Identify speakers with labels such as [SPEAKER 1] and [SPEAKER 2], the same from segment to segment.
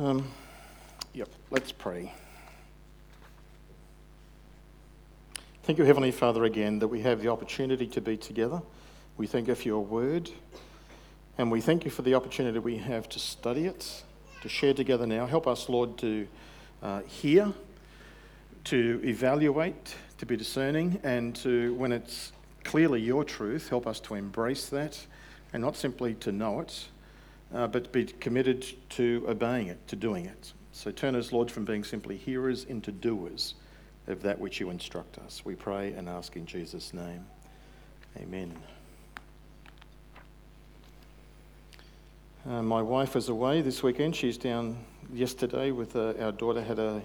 [SPEAKER 1] Um, yep, let's pray. Thank you, Heavenly Father, again that we have the opportunity to be together. We thank you for your word, and we thank you for the opportunity we have to study it, to share together now. Help us, Lord, to uh, hear, to evaluate, to be discerning, and to, when it's clearly your truth, help us to embrace that and not simply to know it, uh, but be committed to obeying it, to doing it. So turn us, Lord, from being simply hearers into doers of that which you instruct us. We pray and ask in Jesus' name. Amen. Uh, my wife is away this weekend. She's down yesterday with uh, our daughter had a,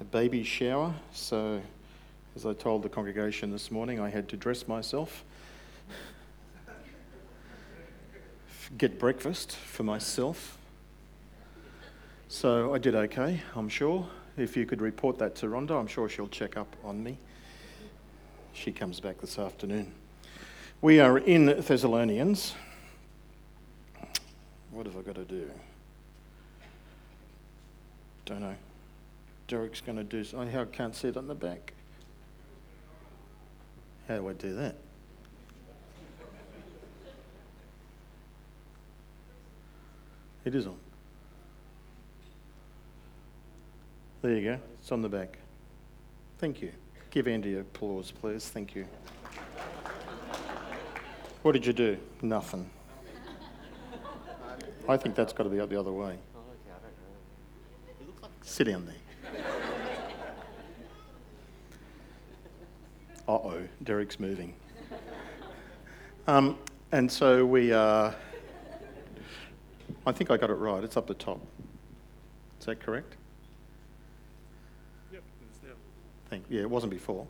[SPEAKER 1] a baby shower. So, as I told the congregation this morning, I had to dress myself get breakfast for myself. So I did okay, I'm sure. If you could report that to Rhonda, I'm sure she'll check up on me. She comes back this afternoon. We are in Thessalonians. What have I got to do? Don't know. Derek's going to do. I oh, can't see it on the back. How do I do that? It is on. There you go. It's on the back. Thank you. Give Andy applause, please. Thank you. What did you do? Nothing. I think that's got to be up the other way. Sit down there. Uh oh, Derek's moving. Um, and so we are. Uh, I think I got it right. It's up the top. Is that correct?
[SPEAKER 2] Yep, it is now.
[SPEAKER 1] Thank, yeah, it wasn't before.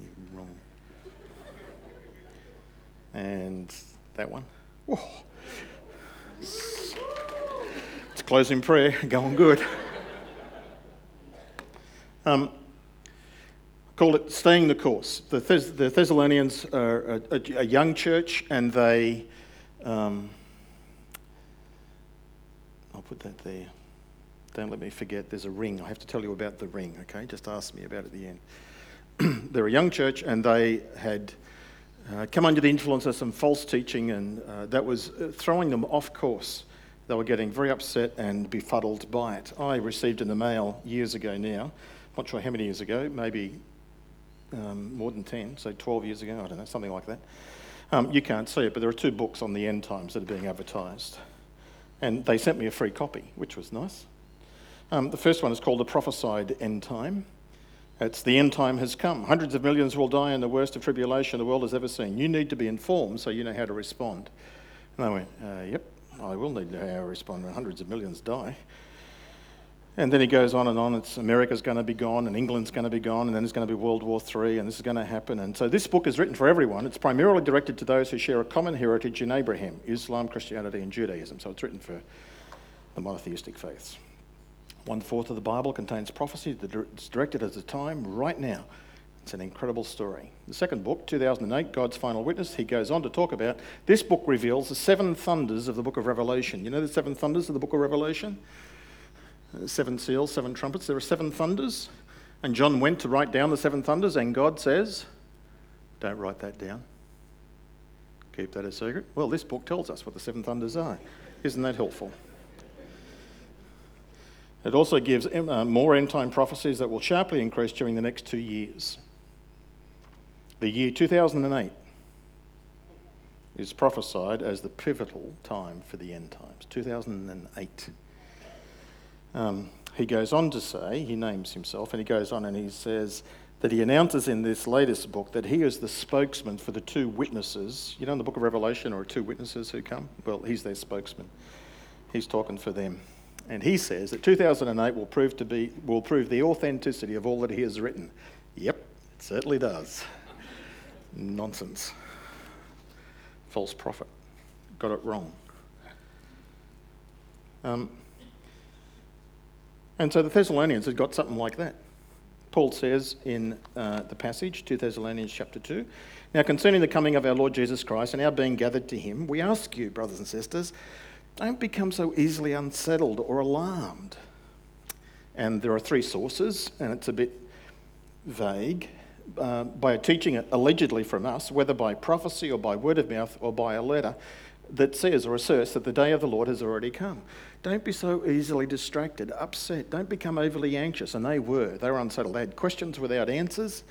[SPEAKER 1] You're wrong. And that one. Whoa. It's closing prayer, going good. Um, called it Staying the Course. The, Thess- the Thessalonians are a, a, a, young church and they. Um, I'll put that there. Don't let me forget there's a ring. I have to tell you about the ring, okay? Just ask me about it at the end. They're a young church and they had uh, come under the influence of some false teaching, and uh, that was uh, throwing them off course. They were getting very upset and befuddled by it. I received in the mail years ago now, not sure how many years ago, maybe um, more than 10, so 12 years ago, I don't know, something like that. Um, you can't see it, but there are two books on the end times that are being advertised. And they sent me a free copy, which was nice. Um, the first one is called The Prophesied End Time. It's the end time has come. Hundreds of millions will die in the worst of tribulation the world has ever seen. You need to be informed so you know how to respond. And I went, uh, Yep, I will need to know how to respond when hundreds of millions die. And then he goes on and on. It's America's going to be gone, and England's going to be gone, and then there's going to be World War III, and this is going to happen. And so this book is written for everyone. It's primarily directed to those who share a common heritage in Abraham, Islam, Christianity, and Judaism. So it's written for the monotheistic faiths. One fourth of the Bible contains prophecy that's directed at the time, right now. It's an incredible story. The second book, 2008, God's Final Witness, he goes on to talk about this book reveals the seven thunders of the book of Revelation. You know the seven thunders of the book of Revelation? Seven seals, seven trumpets. There are seven thunders. And John went to write down the seven thunders, and God says, Don't write that down. Keep that a secret. Well, this book tells us what the seven thunders are. Isn't that helpful? It also gives uh, more end time prophecies that will sharply increase during the next two years. The year 2008 is prophesied as the pivotal time for the end times. 2008. Um, he goes on to say, he names himself, and he goes on and he says that he announces in this latest book that he is the spokesman for the two witnesses. You know, in the book of Revelation, are two witnesses who come? Well, he's their spokesman. He's talking for them. And he says that 2008 will prove, to be, will prove the authenticity of all that he has written. Yep, it certainly does. Nonsense. False prophet. Got it wrong. Um, and so the Thessalonians had got something like that. Paul says in uh, the passage, 2 Thessalonians chapter 2, Now concerning the coming of our Lord Jesus Christ and our being gathered to him, we ask you, brothers and sisters, Don't become so easily unsettled or alarmed. And there are three sources, and it's a bit vague. Uh, by a teaching allegedly from us, whether by prophecy or by word of mouth or by a letter, that says or asserts that the day of the Lord has already come. Don't be so easily distracted, upset. Don't become overly anxious. And they were. They were unsettled. They had questions without answers.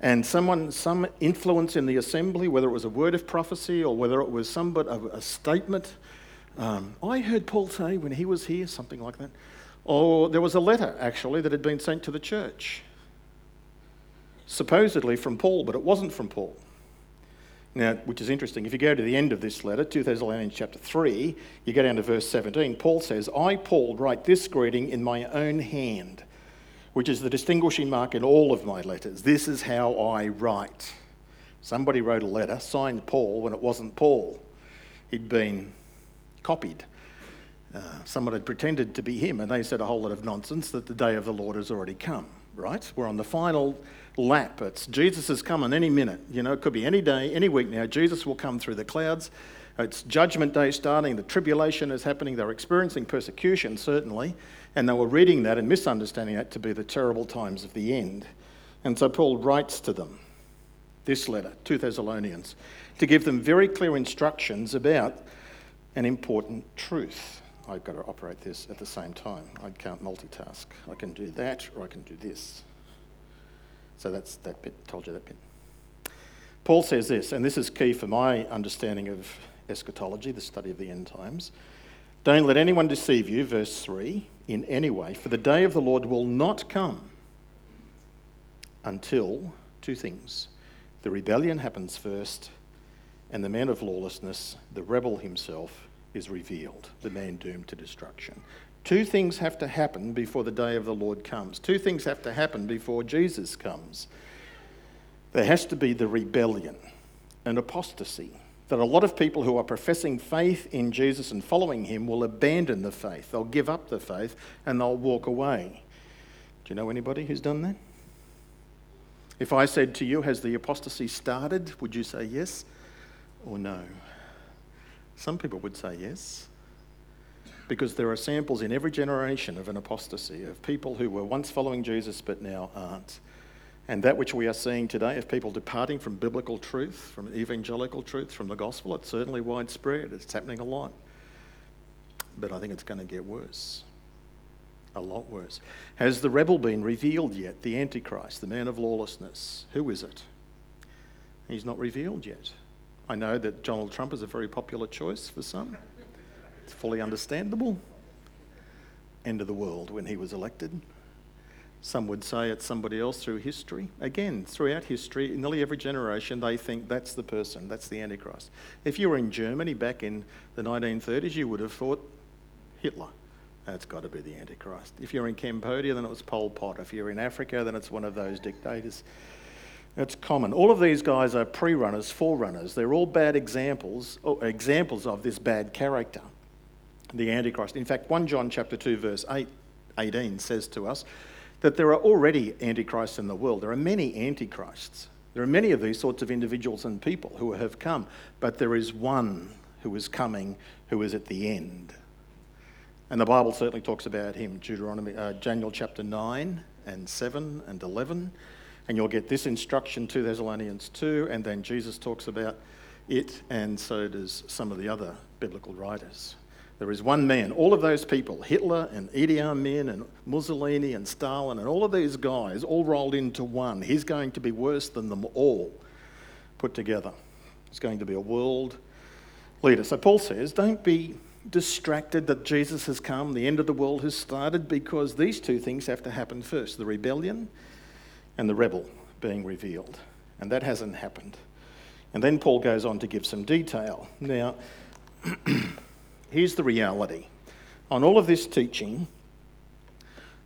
[SPEAKER 1] And someone, some influence in the assembly, whether it was a word of prophecy or whether it was some of a statement. Um, I heard Paul say when he was here, something like that. Or there was a letter, actually, that had been sent to the church. Supposedly from Paul, but it wasn't from Paul. Now, which is interesting, if you go to the end of this letter, 2 Thessalonians chapter 3, you go down to verse 17, Paul says, I, Paul, write this greeting in my own hand, which is the distinguishing mark in all of my letters. This is how I write. Somebody wrote a letter, signed Paul, when it wasn't Paul. He'd been copied. Uh, someone had pretended to be him, and they said a whole lot of nonsense that the day of the Lord has already come, right? We're on the final lap. It's Jesus is coming any minute. You know, it could be any day, any week now. Jesus will come through the clouds. It's judgment day starting. The tribulation is happening. They're experiencing persecution, certainly. And they were reading that and misunderstanding that to be the terrible times of the end. And so Paul writes to them this letter, to Thessalonians, to give them very clear instructions about an important truth. I've got to operate this at the same time. I can't multitask. I can do that or I can do this. So that's that bit, told you that bit. Paul says this, and this is key for my understanding of eschatology, the study of the end times. Don't let anyone deceive you, verse 3, in any way, for the day of the Lord will not come until two things the rebellion happens first, and the man of lawlessness, the rebel himself, is revealed, the man doomed to destruction. Two things have to happen before the day of the Lord comes. Two things have to happen before Jesus comes. There has to be the rebellion and apostasy. That a lot of people who are professing faith in Jesus and following him will abandon the faith. They'll give up the faith and they'll walk away. Do you know anybody who's done that? If I said to you, Has the apostasy started? Would you say yes or no? Some people would say yes because there are samples in every generation of an apostasy, of people who were once following Jesus but now aren't. And that which we are seeing today of people departing from biblical truth, from evangelical truth, from the gospel, it's certainly widespread. It's happening a lot. But I think it's going to get worse. A lot worse. Has the rebel been revealed yet? The Antichrist, the man of lawlessness. Who is it? He's not revealed yet. I know that Donald Trump is a very popular choice for some. It's fully understandable. End of the world when he was elected. Some would say it's somebody else through history. Again, throughout history, nearly every generation, they think that's the person, that's the Antichrist. If you were in Germany back in the 1930s, you would have thought Hitler. That's got to be the Antichrist. If you're in Cambodia, then it was Pol Pot. If you're in Africa, then it's one of those dictators. It's common. All of these guys are pre-runners, forerunners. They're all bad examples, examples of this bad character the Antichrist. In fact, 1 John chapter 2, verse 8, 18 says to us that there are already Antichrists in the world. There are many Antichrists. There are many of these sorts of individuals and people who have come, but there is one who is coming who is at the end. And the Bible certainly talks about him, Deuteronomy, uh, Daniel chapter 9 and 7 and 11. And you'll get this instruction, 2 Thessalonians 2, and then Jesus talks about it, and so does some of the other biblical writers. There is one man. All of those people, Hitler and Idi Amin and Mussolini and Stalin and all of these guys, all rolled into one. He's going to be worse than them all put together. He's going to be a world leader. So Paul says, don't be distracted that Jesus has come, the end of the world has started, because these two things have to happen first the rebellion and the rebel being revealed. And that hasn't happened. And then Paul goes on to give some detail. Now, here's the reality on all of this teaching,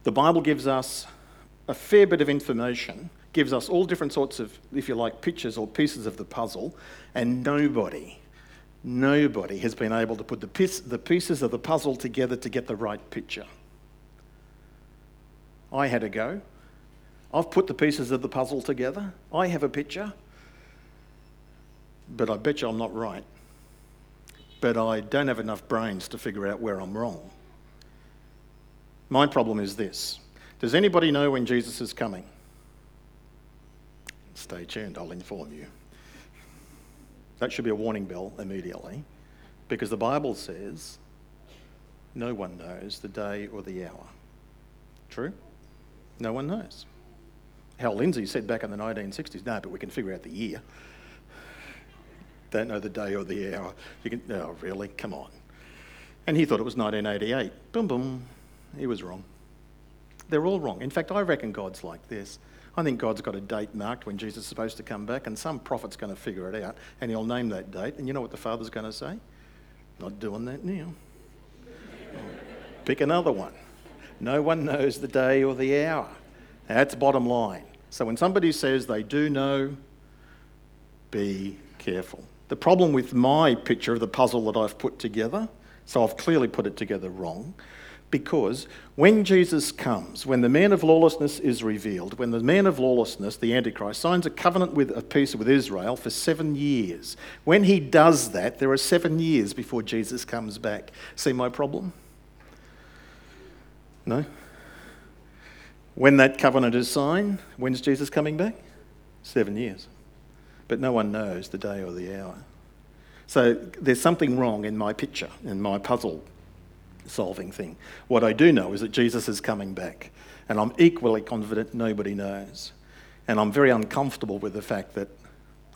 [SPEAKER 1] the Bible gives us a fair bit of information, gives us all different sorts of, if you like, pictures or pieces of the puzzle, and nobody, nobody has been able to put the, piece, the pieces of the puzzle together to get the right picture. I had a go. I've put the pieces of the puzzle together. I have a picture. But I bet you I'm not right. But I don't have enough brains to figure out where I'm wrong. My problem is this Does anybody know when Jesus is coming? Stay tuned, I'll inform you. That should be a warning bell immediately because the Bible says no one knows the day or the hour. True? No one knows. Hal Lindsey said back in the 1960s, no, but we can figure out the year. Don't know the day or the hour. You can, oh, really? Come on. And he thought it was 1988. Boom, boom. He was wrong. They're all wrong. In fact, I reckon God's like this. I think God's got a date marked when Jesus is supposed to come back, and some prophet's going to figure it out, and he'll name that date. And you know what the Father's going to say? Not doing that now. Pick another one. No one knows the day or the hour. That's bottom line. So when somebody says they do know, be careful. The problem with my picture of the puzzle that I've put together, so I've clearly put it together wrong, because when Jesus comes, when the man of lawlessness is revealed, when the man of lawlessness, the Antichrist, signs a covenant with a peace with Israel for seven years, when he does that, there are seven years before Jesus comes back. See my problem? No? When that covenant is signed, when's Jesus coming back? Seven years. But no one knows the day or the hour. So there's something wrong in my picture, in my puzzle solving thing. What I do know is that Jesus is coming back, and I'm equally confident nobody knows. And I'm very uncomfortable with the fact that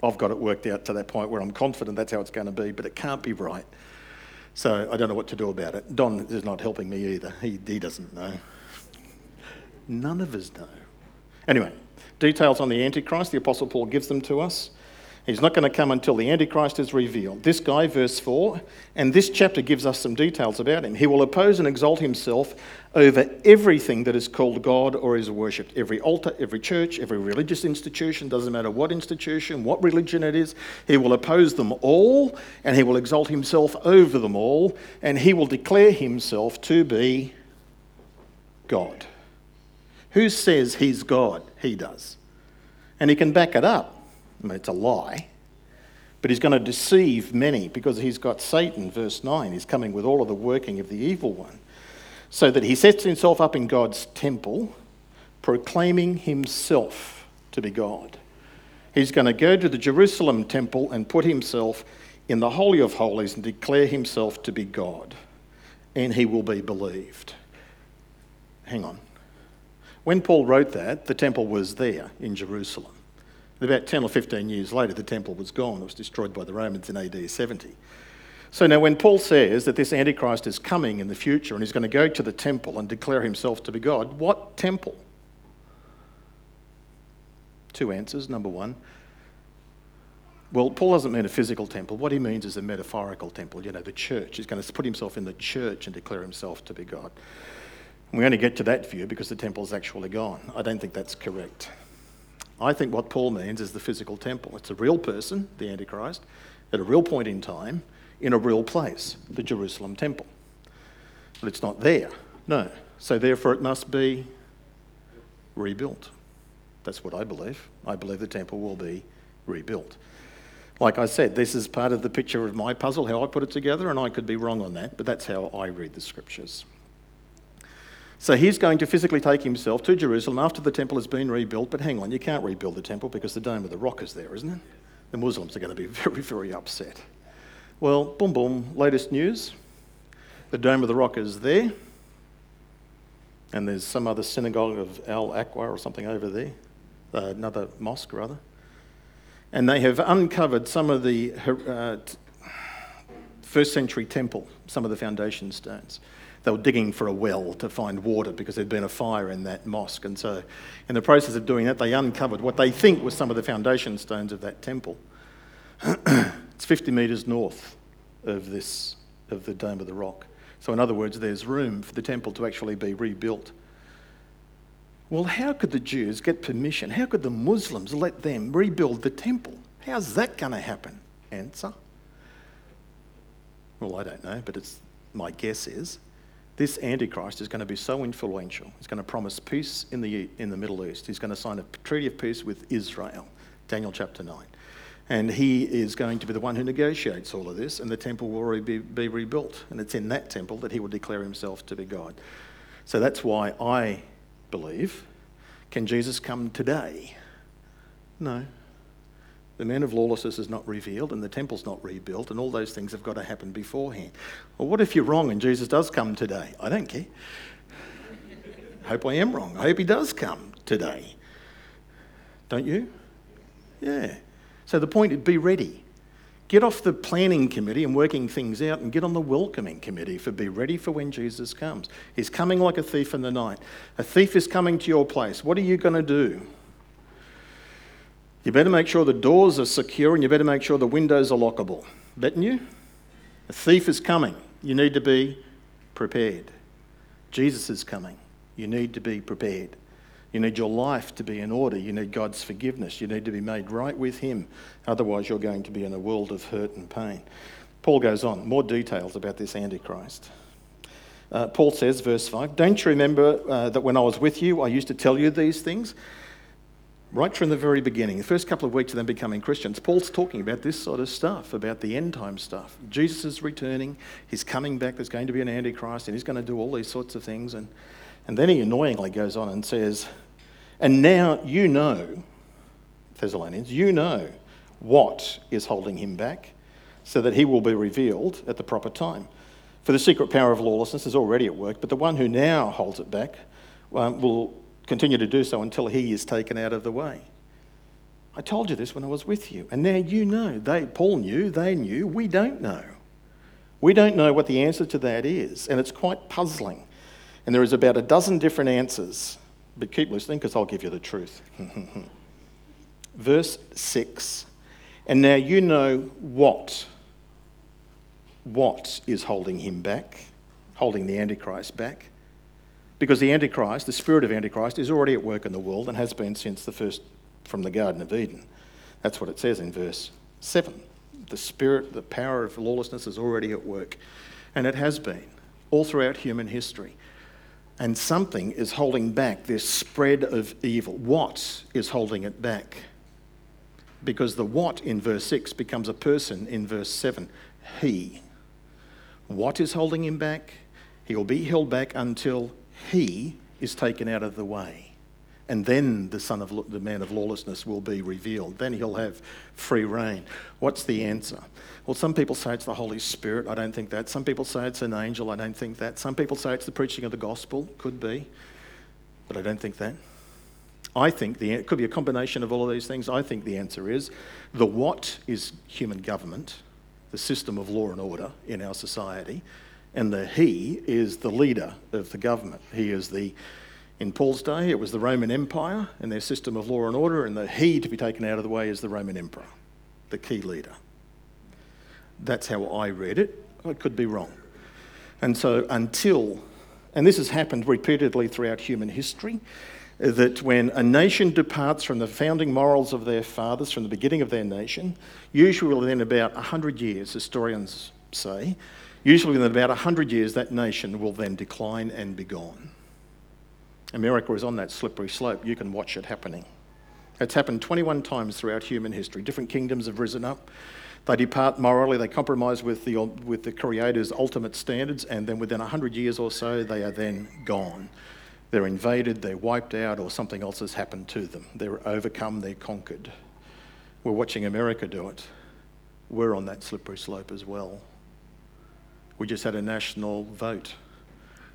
[SPEAKER 1] I've got it worked out to that point where I'm confident that's how it's going to be, but it can't be right. So I don't know what to do about it. Don is not helping me either. He, he doesn't know. None of us know. Anyway, details on the Antichrist, the Apostle Paul gives them to us. He's not going to come until the Antichrist is revealed. This guy, verse 4, and this chapter gives us some details about him. He will oppose and exalt himself over everything that is called God or is worshipped. Every altar, every church, every religious institution, doesn't matter what institution, what religion it is, he will oppose them all and he will exalt himself over them all and he will declare himself to be God. Who says he's God? He does. And he can back it up. It's a lie. But he's going to deceive many because he's got Satan, verse 9. He's coming with all of the working of the evil one. So that he sets himself up in God's temple, proclaiming himself to be God. He's going to go to the Jerusalem temple and put himself in the Holy of Holies and declare himself to be God. And he will be believed. Hang on. When Paul wrote that, the temple was there in Jerusalem. About 10 or 15 years later, the temple was gone. It was destroyed by the Romans in AD 70. So now, when Paul says that this Antichrist is coming in the future and he's going to go to the temple and declare himself to be God, what temple? Two answers. Number one, well, Paul doesn't mean a physical temple. What he means is a metaphorical temple, you know, the church. He's going to put himself in the church and declare himself to be God. And we only get to that view because the temple's actually gone. I don't think that's correct. I think what Paul means is the physical temple. It's a real person, the Antichrist, at a real point in time, in a real place, the Jerusalem temple. But it's not there. No. So therefore, it must be rebuilt. That's what I believe. I believe the temple will be rebuilt. Like I said, this is part of the picture of my puzzle, how I put it together, and I could be wrong on that, but that's how I read the scriptures. So he's going to physically take himself to Jerusalem after the temple has been rebuilt. But hang on, you can't rebuild the temple because the Dome of the Rock is there, isn't it? The Muslims are going to be very, very upset. Well, boom, boom, latest news. The Dome of the Rock is there. And there's some other synagogue of Al Aqsa or something over there, uh, another mosque, rather. And they have uncovered some of the uh, first century temple, some of the foundation stones they were digging for a well to find water because there'd been a fire in that mosque. And so, in the process of doing that, they uncovered what they think was some of the foundation stones of that temple. it's 50 metres north of this, of the Dome of the Rock. So, in other words, there's room for the temple to actually be rebuilt. Well, how could the Jews get permission? How could the Muslims let them rebuild the temple? How's that going to happen? Answer. Well, I don't know, but it's my guess is this Antichrist is going to be so influential. He's going to promise peace in the, in the Middle East. He's going to sign a treaty of peace with Israel, Daniel chapter 9. And he is going to be the one who negotiates all of this, and the temple will be, be rebuilt. And it's in that temple that he will declare himself to be God. So that's why I believe can Jesus come today? No. The man of lawlessness is not revealed, and the temple's not rebuilt, and all those things have got to happen beforehand. Well, what if you're wrong and Jesus does come today? I don't care. I hope I am wrong. I hope he does come today. Don't you? Yeah. So the point is be ready. Get off the planning committee and working things out and get on the welcoming committee for be ready for when Jesus comes. He's coming like a thief in the night. A thief is coming to your place. What are you going to do? You better make sure the doors are secure and you better make sure the windows are lockable. Betting you? A thief is coming. You need to be prepared. Jesus is coming. You need to be prepared. You need your life to be in order. You need God's forgiveness. You need to be made right with Him. Otherwise, you're going to be in a world of hurt and pain. Paul goes on, more details about this Antichrist. Uh, Paul says, verse 5, Don't you remember uh, that when I was with you, I used to tell you these things? Right from the very beginning, the first couple of weeks of them becoming Christians, Paul's talking about this sort of stuff, about the end time stuff. Jesus is returning, he's coming back, there's going to be an Antichrist, and he's going to do all these sorts of things. And, and then he annoyingly goes on and says, And now you know, Thessalonians, you know what is holding him back, so that he will be revealed at the proper time. For the secret power of lawlessness is already at work, but the one who now holds it back um, will continue to do so until he is taken out of the way. I told you this when I was with you, and now you know. They, Paul knew, they knew, we don't know. We don't know what the answer to that is, and it's quite puzzling. And there is about a dozen different answers, but keep listening because I'll give you the truth. Verse 6 And now you know what. What is holding him back, holding the Antichrist back? Because the Antichrist, the spirit of Antichrist, is already at work in the world and has been since the first from the Garden of Eden. That's what it says in verse 7. The spirit, the power of lawlessness is already at work. And it has been all throughout human history. And something is holding back this spread of evil. What is holding it back? Because the what in verse 6 becomes a person in verse 7. He. What is holding him back? He will be held back until he is taken out of the way. And then the son of the man of lawlessness will be revealed. Then he'll have free rein. What's the answer? Well, some people say it's the Holy Spirit. I don't think that. Some people say it's an angel. I don't think that. Some people say it's the preaching of the gospel. Could be. But I don't think that. I think the, it could be a combination of all of these things. I think the answer is the what is human government, the system of law and order in our society. And the he is the leader of the government. He is the, in Paul's day, it was the Roman Empire and their system of law and order, and the he to be taken out of the way is the Roman Emperor, the key leader. That's how I read it. I could be wrong. And so until, and this has happened repeatedly throughout human history, that when a nation departs from the founding morals of their fathers, from the beginning of their nation, usually within about 100 years, historians say, Usually, within about 100 years, that nation will then decline and be gone. America is on that slippery slope. You can watch it happening. It's happened 21 times throughout human history. Different kingdoms have risen up. They depart morally, they compromise with the, with the Creator's ultimate standards, and then within 100 years or so, they are then gone. They're invaded, they're wiped out, or something else has happened to them. They're overcome, they're conquered. We're watching America do it. We're on that slippery slope as well. We just had a national vote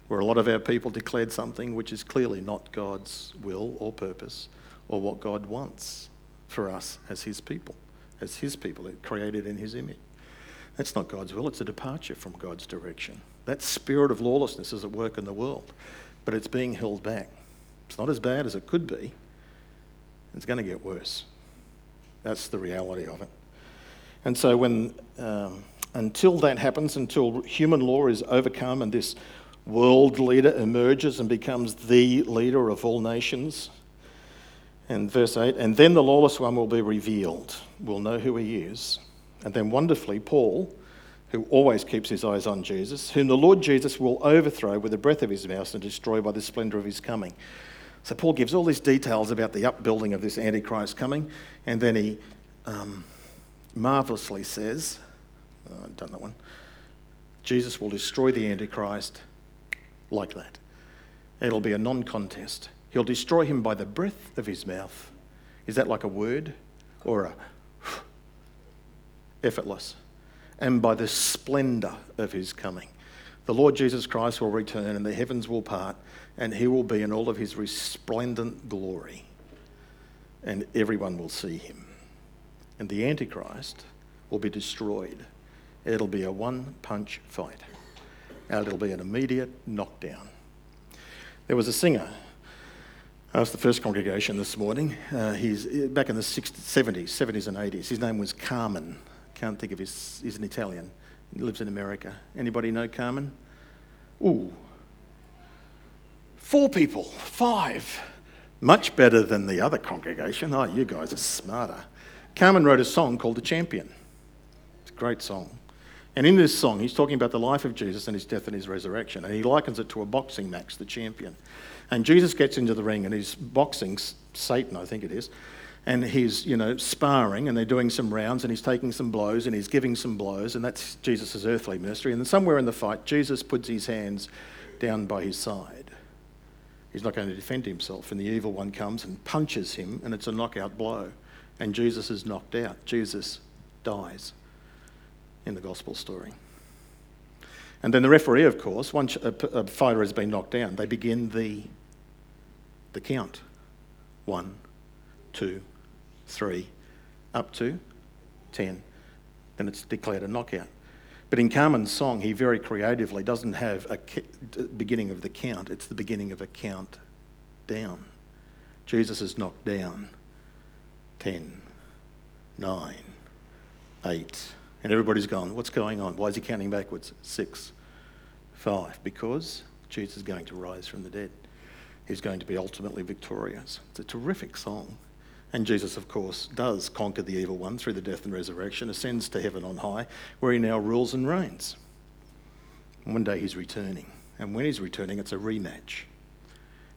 [SPEAKER 1] where a lot of our people declared something which is clearly not God's will or purpose or what God wants for us as His people, as His people created in His image. That's not God's will, it's a departure from God's direction. That spirit of lawlessness is at work in the world, but it's being held back. It's not as bad as it could be, it's going to get worse. That's the reality of it. And so when um, until that happens, until human law is overcome and this world leader emerges and becomes the leader of all nations. And verse 8, and then the lawless one will be revealed. We'll know who he is. And then wonderfully, Paul, who always keeps his eyes on Jesus, whom the Lord Jesus will overthrow with the breath of his mouth and destroy by the splendour of his coming. So Paul gives all these details about the upbuilding of this Antichrist coming, and then he um, marvelously says, oh, I've done that one, Jesus will destroy the Antichrist like that. It'll be a non contest. He'll destroy him by the breath of his mouth. Is that like a word or a effortless? And by the splendour of his coming. The Lord Jesus Christ will return and the heavens will part and he will be in all of his resplendent glory and everyone will see him. And the Antichrist will be destroyed. It'll be a one punch fight, and it'll be an immediate knockdown. There was a singer. I was the first congregation this morning. Uh, he's back in the 60s, 70s, 70s and 80s. His name was Carmen. Can't think of his. He's an Italian. He lives in America. Anybody know Carmen? Ooh. Four people. Five. Much better than the other congregation. Oh, you guys are smarter. Carmen wrote a song called The Champion. It's a great song. And in this song, he's talking about the life of Jesus and his death and his resurrection. And he likens it to a boxing match, the champion. And Jesus gets into the ring and he's boxing Satan, I think it is. And he's, you know, sparring and they're doing some rounds and he's taking some blows and he's giving some blows. And that's Jesus' earthly ministry. And then somewhere in the fight, Jesus puts his hands down by his side. He's not going to defend himself. And the evil one comes and punches him and it's a knockout blow. And Jesus is knocked out. Jesus dies in the gospel story. And then the referee, of course, once a, fighter has been knocked down, they begin the, the count. One, two, three, up to ten. Then it's declared a knockout. But in Carmen's song, he very creatively doesn't have a beginning of the count, it's the beginning of a count down. Jesus is knocked down. Ten, nine, eight, and everybody's gone, What's going on? Why is he counting backwards? Six, five. Because Jesus is going to rise from the dead. He's going to be ultimately victorious. It's a terrific song. And Jesus, of course, does conquer the evil one through the death and resurrection, ascends to heaven on high, where he now rules and reigns. one day he's returning. And when he's returning, it's a rematch.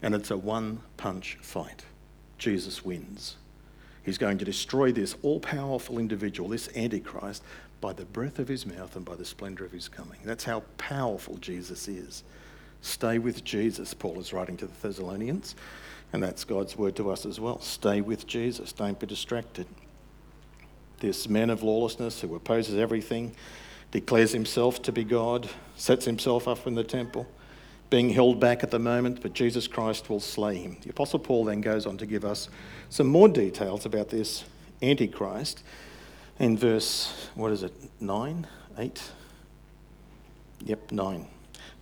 [SPEAKER 1] And it's a one punch fight. Jesus wins. He's going to destroy this all powerful individual, this Antichrist, by the breath of his mouth and by the splendour of his coming. That's how powerful Jesus is. Stay with Jesus, Paul is writing to the Thessalonians, and that's God's word to us as well. Stay with Jesus, don't be distracted. This man of lawlessness who opposes everything, declares himself to be God, sets himself up in the temple, being held back at the moment, but Jesus Christ will slay him. The Apostle Paul then goes on to give us some more details about this Antichrist in verse, what is it, 9, 8? Yep, 9.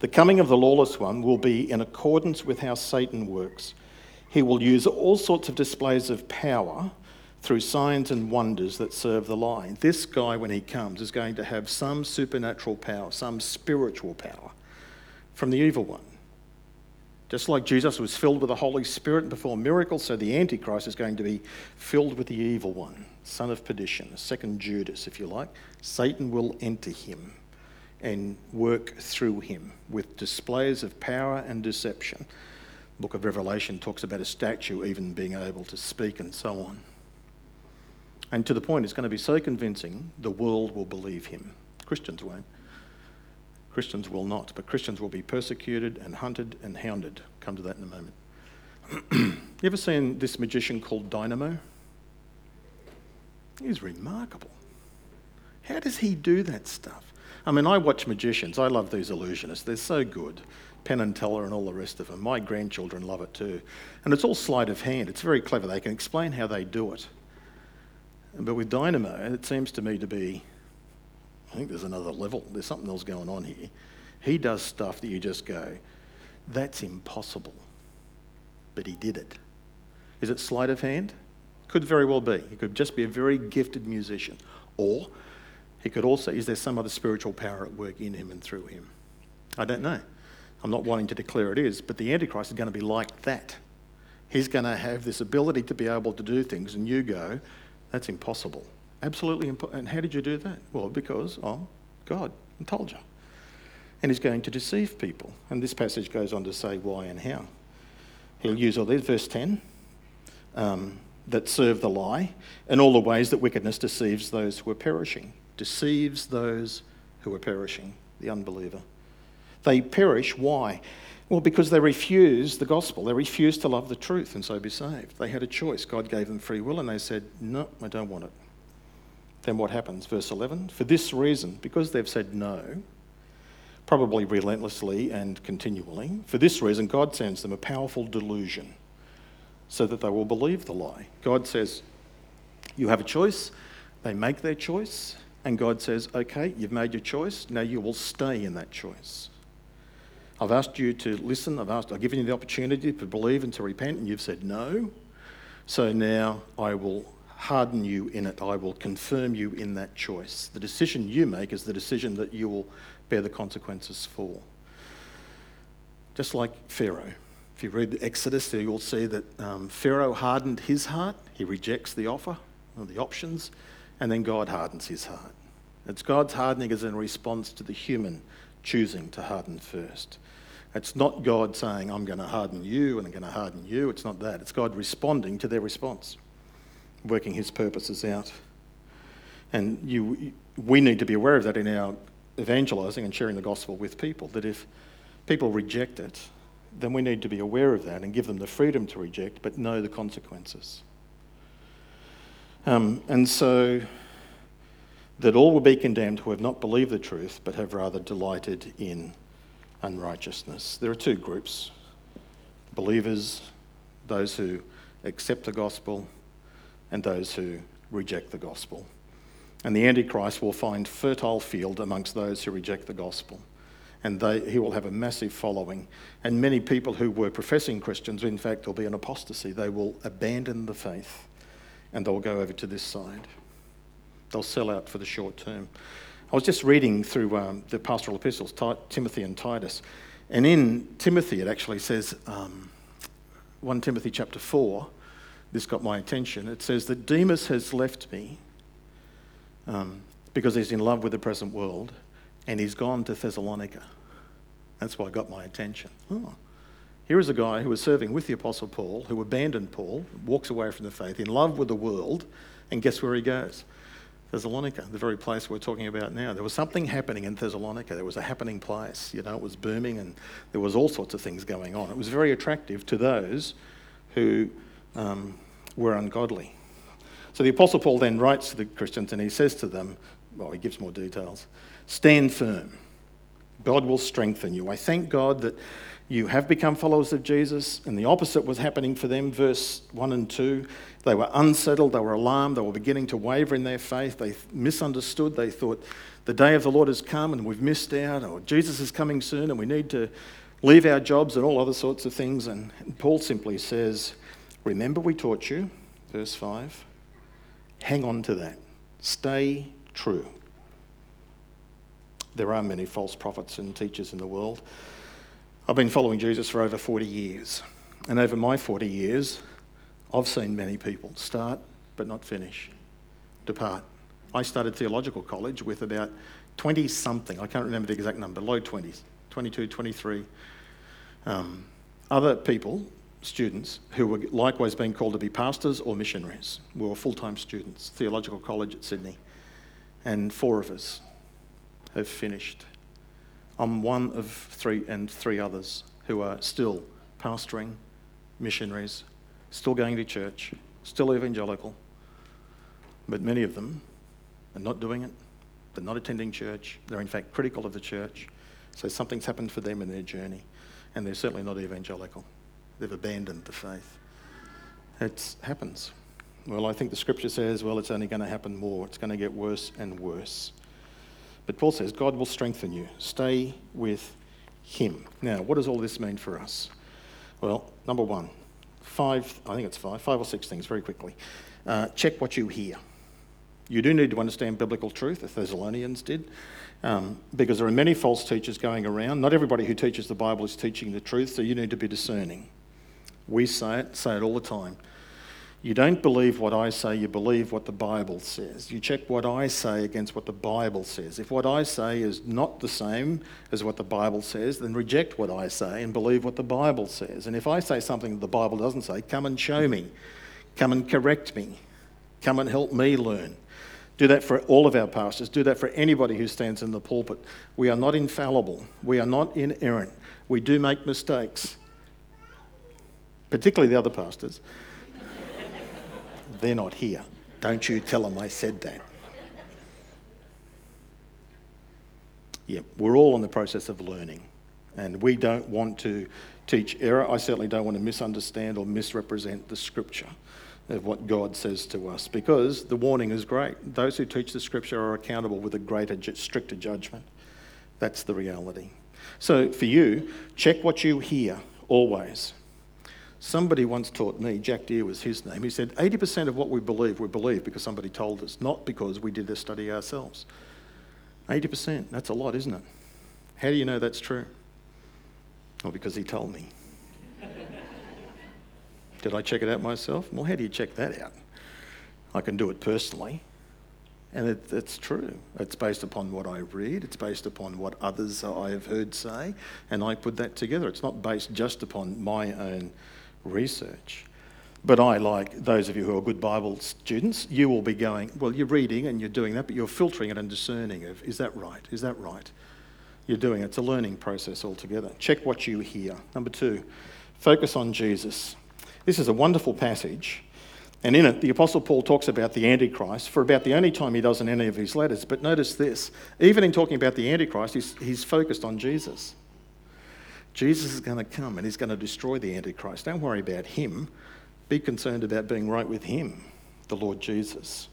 [SPEAKER 1] The coming of the lawless one will be in accordance with how Satan works. He will use all sorts of displays of power through signs and wonders that serve the lie. This guy, when he comes, is going to have some supernatural power, some spiritual power from the evil one. Just like Jesus was filled with the Holy Spirit and performed miracles, so the Antichrist is going to be filled with the evil one, son of perdition, second Judas, if you like. Satan will enter him and work through him with displays of power and deception. The book of Revelation talks about a statue even being able to speak and so on. And to the point, it's going to be so convincing, the world will believe him. Christians won't. Christians will not, but Christians will be persecuted and hunted and hounded. Come to that in a moment. you ever seen this magician called Dynamo? He's remarkable. How does he do that stuff? I mean, I watch magicians. I love these illusionists. They're so good. Penn and Teller and all the rest of them. My grandchildren love it too. And it's all sleight of hand. It's very clever. They can explain how they do it. But with Dynamo, it seems to me to be I think there's another level. There's something else going on here. He does stuff that you just go, that's impossible. But he did it. Is it sleight of hand? Could very well be. He could just be a very gifted musician. Or he could also, is there some other spiritual power at work in him and through him? I don't know. I'm not wanting to declare it is, but the Antichrist is going to be like that. He's going to have this ability to be able to do things, and you go, that's impossible. Absolutely important. And how did you do that? Well, because I'm God. I told you. And he's going to deceive people. And this passage goes on to say why and how. He'll use all these. Verse 10 um, that serve the lie, and all the ways that wickedness deceives those who are perishing. Deceives those who are perishing, the unbeliever. They perish. Why? Well, because they refuse the gospel. They refuse to love the truth and so be saved. They had a choice. God gave them free will and they said, No, I don't want it. Then what happens? Verse 11 For this reason, because they've said no, probably relentlessly and continually, for this reason, God sends them a powerful delusion so that they will believe the lie. God says, You have a choice. They make their choice. And God says, Okay, you've made your choice. Now you will stay in that choice. I've asked you to listen. I've, asked, I've given you the opportunity to believe and to repent, and you've said no. So now I will harden you in it. I will confirm you in that choice. The decision you make is the decision that you will bear the consequences for. Just like Pharaoh. If you read Exodus, you'll see that um, Pharaoh hardened his heart. He rejects the offer or the options, and then God hardens his heart. It's God's hardening as in response to the human choosing to harden first. It's not God saying, I'm going to harden you and I'm going to harden you. It's not that. It's God responding to their response, working his purposes out. And you, we need to be aware of that in our evangelizing and sharing the gospel with people, that if people reject it, then we need to be aware of that and give them the freedom to reject, but know the consequences. Um, and so that all will be condemned who have not believed the truth, but have rather delighted in unrighteousness. There are two groups believers, those who accept the gospel, and those who reject the gospel. And the Antichrist will find fertile field amongst those who reject the gospel. And they, he will have a massive following. And many people who were professing Christians, in fact, will be an apostasy. They will abandon the faith and they'll go over to this side. They'll sell out for the short term. I was just reading through um, the pastoral epistles, Timothy and Titus, and in Timothy it actually says, um, 1 Timothy chapter 4, this got my attention. It says that Demas has left me um, because he's in love with the present world and he's gone to Thessalonica. That's why it got my attention. Oh, here is a guy who was serving with the Apostle Paul, who abandoned Paul, walks away from the faith, in love with the world, and guess where he goes? Thessalonica, the very place we're talking about now. There was something happening in Thessalonica. There was a happening place. You know, it was booming and there was all sorts of things going on. It was very attractive to those who um, were ungodly. So the Apostle Paul then writes to the Christians and he says to them, well, he gives more details stand firm. God will strengthen you. I thank God that you have become followers of Jesus, and the opposite was happening for them. Verse 1 and 2 they were unsettled, they were alarmed, they were beginning to waver in their faith, they misunderstood, they thought the day of the Lord has come and we've missed out, or Jesus is coming soon and we need to leave our jobs and all other sorts of things. And Paul simply says, Remember, we taught you, verse 5. Hang on to that. Stay true. There are many false prophets and teachers in the world. I've been following Jesus for over 40 years. And over my 40 years, I've seen many people start but not finish, depart. I started theological college with about 20 something, I can't remember the exact number, low 20s, 22, 23. Um, other people, students, who were likewise being called to be pastors or missionaries, were full time students, theological college at Sydney. And four of us have finished I'm one of three and three others who are still pastoring, missionaries, still going to church, still evangelical. But many of them are not doing it. They're not attending church. They're, in fact, critical of the church. So something's happened for them in their journey. And they're certainly not evangelical. They've abandoned the faith. It happens. Well, I think the scripture says, well, it's only going to happen more. It's going to get worse and worse. But Paul says, God will strengthen you. Stay with Him. Now, what does all this mean for us? Well, number one, five, I think it's five, five or six things very quickly. Uh, check what you hear. You do need to understand biblical truth, the Thessalonians did, um, because there are many false teachers going around. Not everybody who teaches the Bible is teaching the truth, so you need to be discerning. We say it, say it all the time. You don't believe what I say, you believe what the Bible says. You check what I say against what the Bible says. If what I say is not the same as what the Bible says, then reject what I say and believe what the Bible says. And if I say something that the Bible doesn't say, come and show me. Come and correct me. Come and help me learn. Do that for all of our pastors. Do that for anybody who stands in the pulpit. We are not infallible. We are not inerrant. We do make mistakes, particularly the other pastors. They're not here. Don't you tell them I said that. Yeah, we're all in the process of learning, and we don't want to teach error. I certainly don't want to misunderstand or misrepresent the scripture of what God says to us because the warning is great. Those who teach the scripture are accountable with a greater, stricter judgment. That's the reality. So for you, check what you hear always. Somebody once taught me, Jack Deere was his name, he said 80% of what we believe, we believe because somebody told us, not because we did the study ourselves. 80%, that's a lot, isn't it? How do you know that's true? Well, because he told me. Did I check it out myself? Well, how do you check that out? I can do it personally. And it, it's true. It's based upon what I read, it's based upon what others uh, I have heard say, and I put that together. It's not based just upon my own research. But I, like those of you who are good Bible students, you will be going, well, you're reading and you're doing that, but you're filtering it and discerning of, is that right? Is that right? You're doing it. It's a learning process altogether. Check what you hear. Number two, focus on Jesus. This is a wonderful passage. And in it, the Apostle Paul talks about the Antichrist for about the only time he does in any of his letters. But notice this even in talking about the Antichrist, he's, he's focused on Jesus. Jesus is going to come and he's going to destroy the Antichrist. Don't worry about him. Be concerned about being right with him, the Lord Jesus.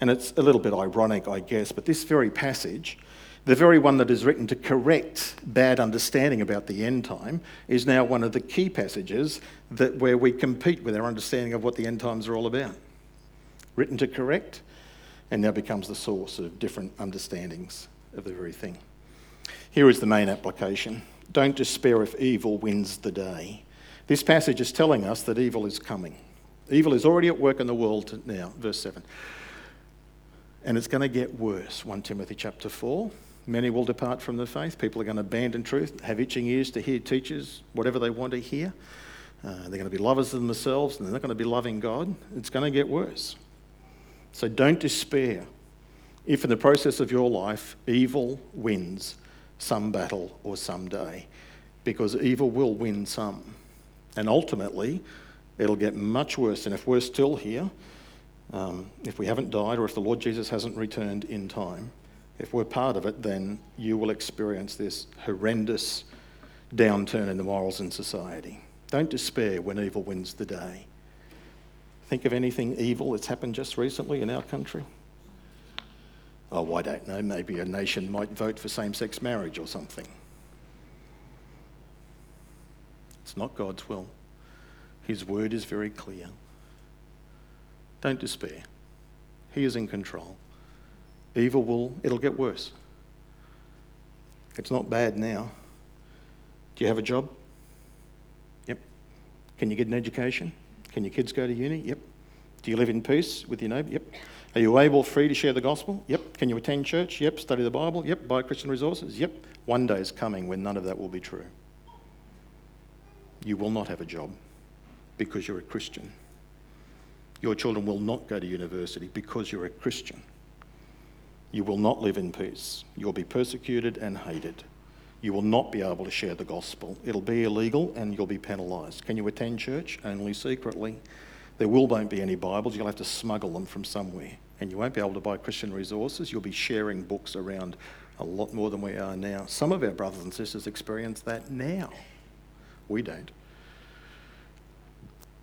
[SPEAKER 1] And it's a little bit ironic, I guess, but this very passage the very one that is written to correct bad understanding about the end time is now one of the key passages that where we compete with our understanding of what the end times are all about. Written to correct, and now becomes the source of different understandings of the very thing. Here is the main application. Don't despair if evil wins the day. This passage is telling us that evil is coming. Evil is already at work in the world now, verse 7. And it's going to get worse, 1 Timothy chapter 4. Many will depart from the faith. People are going to abandon truth, have itching ears to hear teachers, whatever they want to hear. Uh, they're going to be lovers of themselves and they're not going to be loving God. It's going to get worse. So don't despair if, in the process of your life, evil wins some battle or some day, because evil will win some. And ultimately, it'll get much worse. And if we're still here, um, if we haven't died, or if the Lord Jesus hasn't returned in time, if we're part of it, then you will experience this horrendous downturn in the morals in society. Don't despair when evil wins the day. Think of anything evil that's happened just recently in our country? Oh, I don't know. Maybe a nation might vote for same sex marriage or something. It's not God's will. His word is very clear. Don't despair. He is in control. Evil will, it'll get worse. It's not bad now. Do you have a job? Yep. Can you get an education? Can your kids go to uni? Yep. Do you live in peace with your neighbour? Yep. Are you able, free to share the gospel? Yep. Can you attend church? Yep. Study the Bible? Yep. Buy Christian resources? Yep. One day is coming when none of that will be true. You will not have a job because you're a Christian. Your children will not go to university because you're a Christian. You will not live in peace. You'll be persecuted and hated. You will not be able to share the gospel. It'll be illegal and you'll be penalised. Can you attend church? Only secretly. There will won't be any Bibles. You'll have to smuggle them from somewhere. And you won't be able to buy Christian resources. You'll be sharing books around a lot more than we are now. Some of our brothers and sisters experience that now. We don't.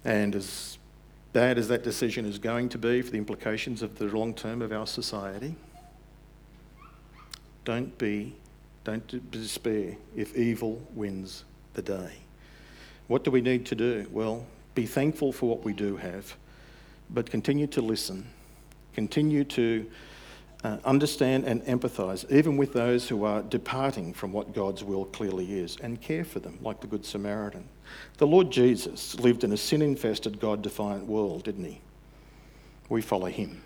[SPEAKER 1] And as bad as that decision is going to be for the implications of the long term of our society, don't be, don't despair if evil wins the day. What do we need to do? Well, be thankful for what we do have, but continue to listen. Continue to uh, understand and empathize, even with those who are departing from what God's will clearly is, and care for them, like the Good Samaritan. The Lord Jesus lived in a sin infested, God defiant world, didn't he? We follow him.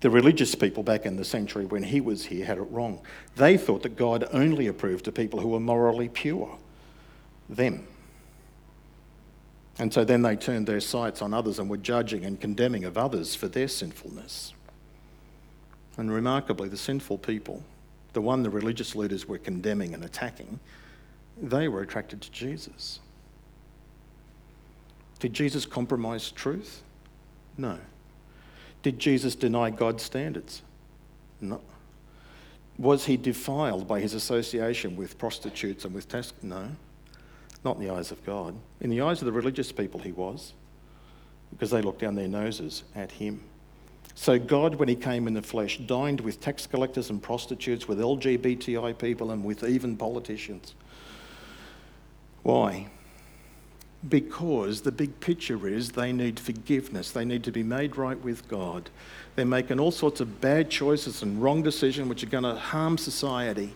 [SPEAKER 1] The religious people back in the century when he was here had it wrong. They thought that God only approved of people who were morally pure. Them. And so then they turned their sights on others and were judging and condemning of others for their sinfulness. And remarkably, the sinful people, the one the religious leaders were condemning and attacking, they were attracted to Jesus. Did Jesus compromise truth? No. Did Jesus deny God's standards? No. Was he defiled by his association with prostitutes and with tax? No. Not in the eyes of God. In the eyes of the religious people, he was, because they looked down their noses at him. So, God, when He came in the flesh, dined with tax collectors and prostitutes, with LGBTI people, and with even politicians. Why? Because the big picture is they need forgiveness. They need to be made right with God. They're making all sorts of bad choices and wrong decisions which are going to harm society.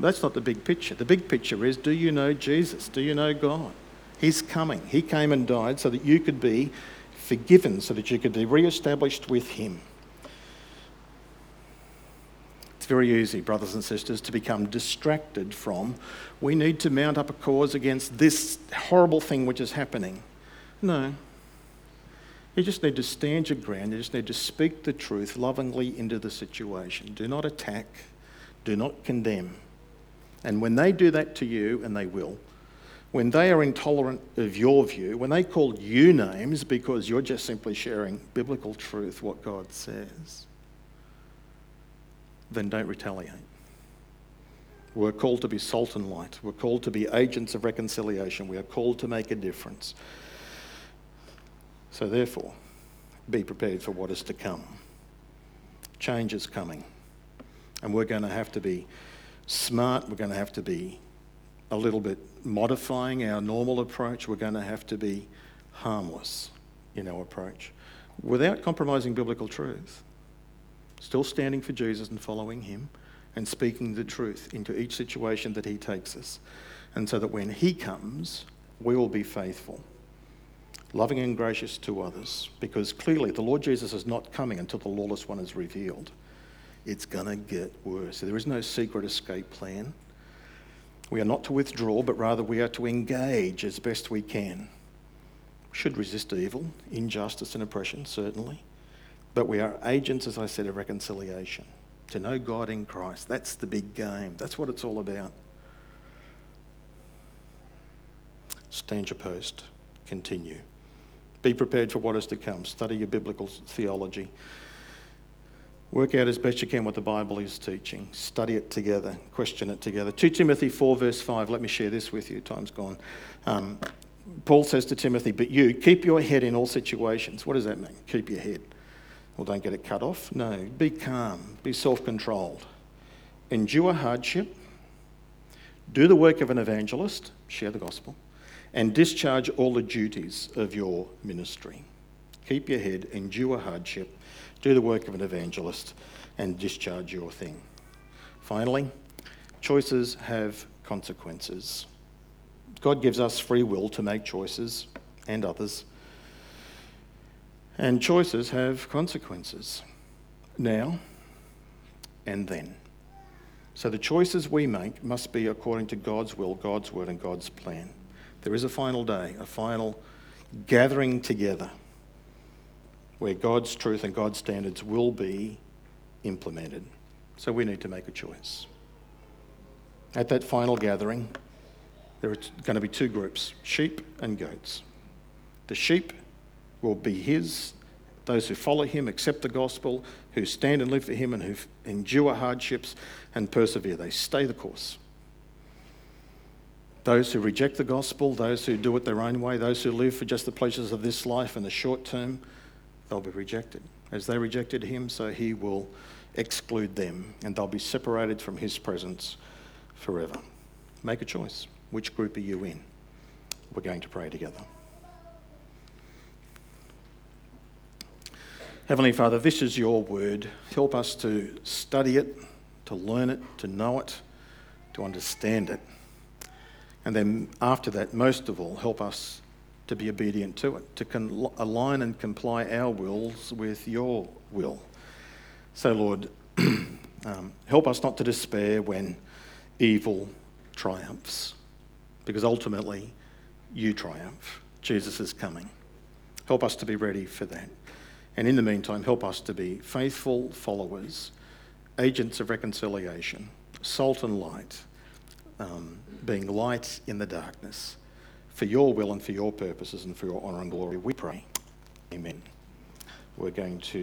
[SPEAKER 1] That's not the big picture. The big picture is do you know Jesus? Do you know God? He's coming. He came and died so that you could be forgiven so that you could be re-established with him. It's very easy, brothers and sisters, to become distracted from we need to mount up a cause against this horrible thing which is happening. No. You just need to stand your ground. You just need to speak the truth lovingly into the situation. Do not attack. Do not condemn. And when they do that to you, and they will, when they are intolerant of your view, when they call you names because you're just simply sharing biblical truth, what God says, then don't retaliate. We're called to be salt and light. We're called to be agents of reconciliation. We are called to make a difference. So, therefore, be prepared for what is to come. Change is coming. And we're going to have to be smart. We're going to have to be a little bit modifying our normal approach. We're going to have to be harmless in our approach without compromising biblical truth. Still standing for Jesus and following him and speaking the truth into each situation that he takes us. And so that when he comes, we will be faithful, loving and gracious to others, because clearly the Lord Jesus is not coming until the lawless one is revealed. It's going to get worse. There is no secret escape plan. We are not to withdraw, but rather we are to engage as best we can. We should resist evil, injustice, and oppression, certainly. But we are agents, as I said, of reconciliation. To know God in Christ. That's the big game. That's what it's all about. Stand your post. Continue. Be prepared for what is to come. Study your biblical theology. Work out as best you can what the Bible is teaching. Study it together. Question it together. 2 Timothy 4, verse 5. Let me share this with you. Time's gone. Um, Paul says to Timothy, But you, keep your head in all situations. What does that mean? Keep your head. Well, don't get it cut off. No. Be calm. Be self controlled. Endure hardship. Do the work of an evangelist. Share the gospel. And discharge all the duties of your ministry. Keep your head. Endure hardship do the work of an evangelist, and discharge your thing. Finally, choices have consequences. God gives us free will to make choices and others, and choices have consequences now and then. So the choices we make must be according to God's will, God's word, and God's plan. There is a final day, a final gathering together where God's truth and God's standards will be implemented. So we need to make a choice. At that final gathering, there are going to be two groups sheep and goats. The sheep will be his, those who follow him, accept the gospel, who stand and live for him, and who endure hardships and persevere. They stay the course. Those who reject the gospel, those who do it their own way, those who live for just the pleasures of this life and the short term, they'll be rejected. As they rejected him, so he will exclude them, and they'll be separated from his presence forever. Make a choice. Which group are you in? We're going to pray together. Heavenly Father, this is your word. Help us to study it, to learn it, to know it, to understand it. And then after that, most of all, help us to be obedient to it, to con- align and comply our wills with your will. So, Lord, um, help us not to despair when evil triumphs, because ultimately you triumph. Jesus is coming. Help us to be ready for that. And in the meantime, help us to be faithful followers, agents of reconciliation, salt and light, um, being light in the darkness for your will and for your purposes and for your honour and glory. We pray. Amen. We're going to.